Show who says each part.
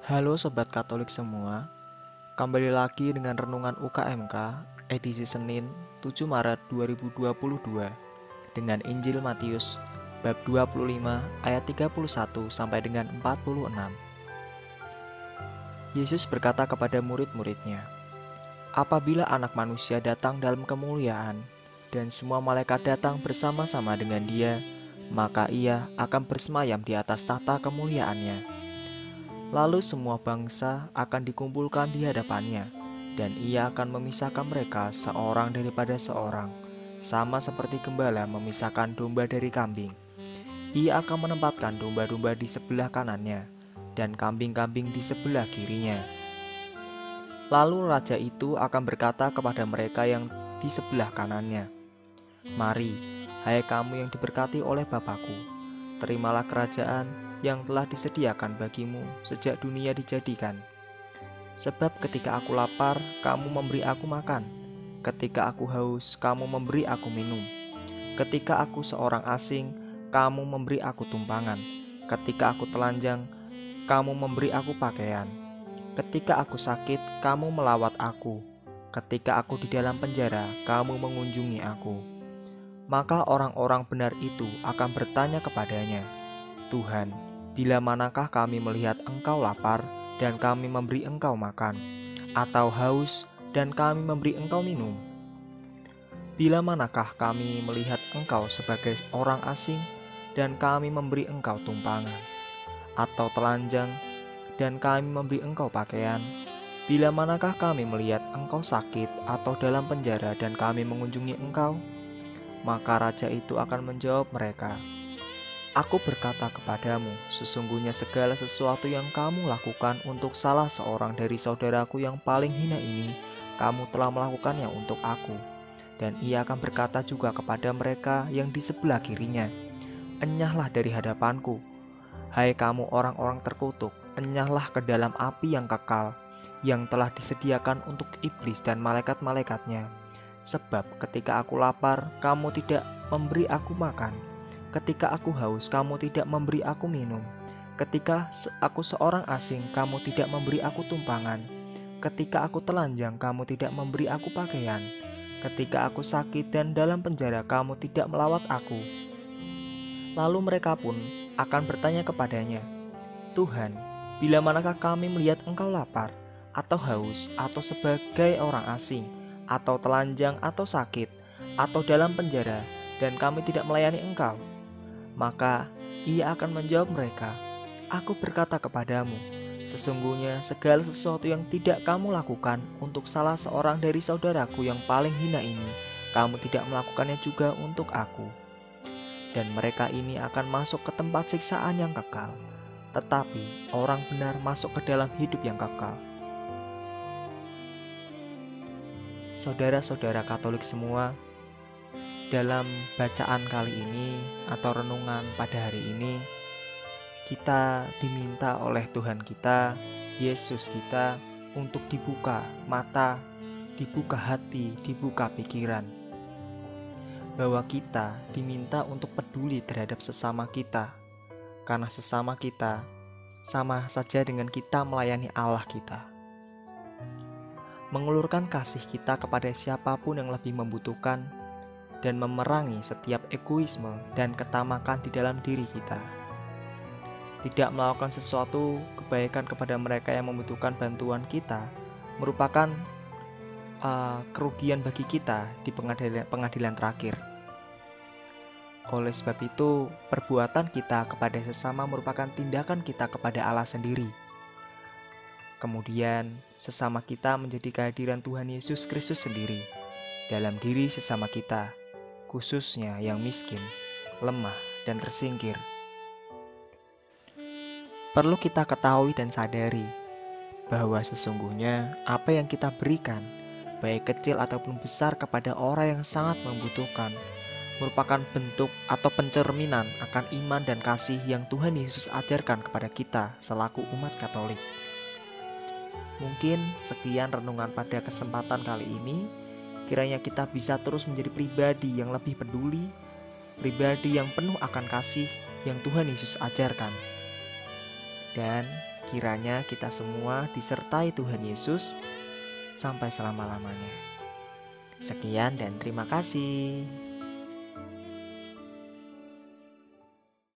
Speaker 1: Halo Sobat Katolik semua. Kembali lagi dengan Renungan UKMK edisi Senin 7 Maret 2022 Dengan Injil Matius bab 25 ayat 31 sampai dengan 46 Yesus berkata kepada murid-muridnya Apabila anak manusia datang dalam kemuliaan dan semua malaikat datang bersama-sama dengan dia maka ia akan bersemayam di atas tahta kemuliaannya Lalu semua bangsa akan dikumpulkan di hadapannya, dan ia akan memisahkan mereka seorang daripada seorang, sama seperti gembala memisahkan domba dari kambing. Ia akan menempatkan domba-domba di sebelah kanannya, dan kambing-kambing di sebelah kirinya. Lalu raja itu akan berkata kepada mereka yang di sebelah kanannya, "Mari, hai kamu yang diberkati oleh Bapakku, terimalah kerajaan yang telah disediakan bagimu sejak dunia dijadikan. Sebab ketika aku lapar, kamu memberi aku makan. Ketika aku haus, kamu memberi aku minum. Ketika aku seorang asing, kamu memberi aku tumpangan. Ketika aku telanjang, kamu memberi aku pakaian. Ketika aku sakit, kamu melawat aku. Ketika aku di dalam penjara, kamu mengunjungi aku. Maka orang-orang benar itu akan bertanya kepadanya, "Tuhan, Bila manakah kami melihat engkau lapar dan kami memberi engkau makan, atau haus dan kami memberi engkau minum? Bila manakah kami melihat engkau sebagai orang asing dan kami memberi engkau tumpangan, atau telanjang dan kami memberi engkau pakaian? Bila manakah kami melihat engkau sakit atau dalam penjara dan kami mengunjungi engkau? Maka raja itu akan menjawab mereka, Aku berkata kepadamu, sesungguhnya segala sesuatu yang kamu lakukan untuk salah seorang dari saudaraku yang paling hina ini, kamu telah melakukannya untuk aku. Dan ia akan berkata juga kepada mereka yang di sebelah kirinya, Enyahlah dari hadapanku, hai kamu orang-orang terkutuk, enyahlah ke dalam api yang kekal, yang telah disediakan untuk iblis dan malaikat-malaikatnya. Sebab ketika aku lapar, kamu tidak memberi aku makan.' Ketika aku haus, kamu tidak memberi aku minum. Ketika aku seorang asing, kamu tidak memberi aku tumpangan. Ketika aku telanjang, kamu tidak memberi aku pakaian. Ketika aku sakit dan dalam penjara, kamu tidak melawat aku. Lalu mereka pun akan bertanya kepadanya, "Tuhan, bila manakah kami melihat Engkau lapar, atau haus, atau sebagai orang asing, atau telanjang, atau sakit, atau dalam penjara, dan kami tidak melayani Engkau?" Maka ia akan menjawab mereka, Aku berkata kepadamu, sesungguhnya segala sesuatu yang tidak kamu lakukan untuk salah seorang dari saudaraku yang paling hina ini, kamu tidak melakukannya juga untuk aku. Dan mereka ini akan masuk ke tempat siksaan yang kekal, tetapi orang benar masuk ke dalam hidup yang kekal. Saudara-saudara Katolik semua, dalam bacaan kali ini atau renungan pada hari ini, kita diminta oleh Tuhan kita, Yesus kita, untuk dibuka mata, dibuka hati, dibuka pikiran, bahwa kita diminta untuk peduli terhadap sesama kita, karena sesama kita sama saja dengan kita melayani Allah kita. Mengulurkan kasih kita kepada siapa pun yang lebih membutuhkan dan memerangi setiap egoisme dan ketamakan di dalam diri kita. Tidak melakukan sesuatu kebaikan kepada mereka yang membutuhkan bantuan kita merupakan uh, kerugian bagi kita di pengadilan, pengadilan terakhir. Oleh sebab itu, perbuatan kita kepada sesama merupakan tindakan kita kepada Allah sendiri. Kemudian, sesama kita menjadi kehadiran Tuhan Yesus Kristus sendiri dalam diri sesama kita khususnya yang miskin, lemah, dan tersingkir. Perlu kita ketahui dan sadari bahwa sesungguhnya apa yang kita berikan, baik kecil ataupun besar kepada orang yang sangat membutuhkan, merupakan bentuk atau pencerminan akan iman dan kasih yang Tuhan Yesus ajarkan kepada kita selaku umat Katolik. Mungkin sekian renungan pada kesempatan kali ini. Kiranya kita bisa terus menjadi pribadi yang lebih peduli, pribadi yang penuh akan kasih yang Tuhan Yesus ajarkan. Dan Kiranya kita semua disertai Tuhan Yesus sampai selama-lamanya. Sekian dan terima kasih.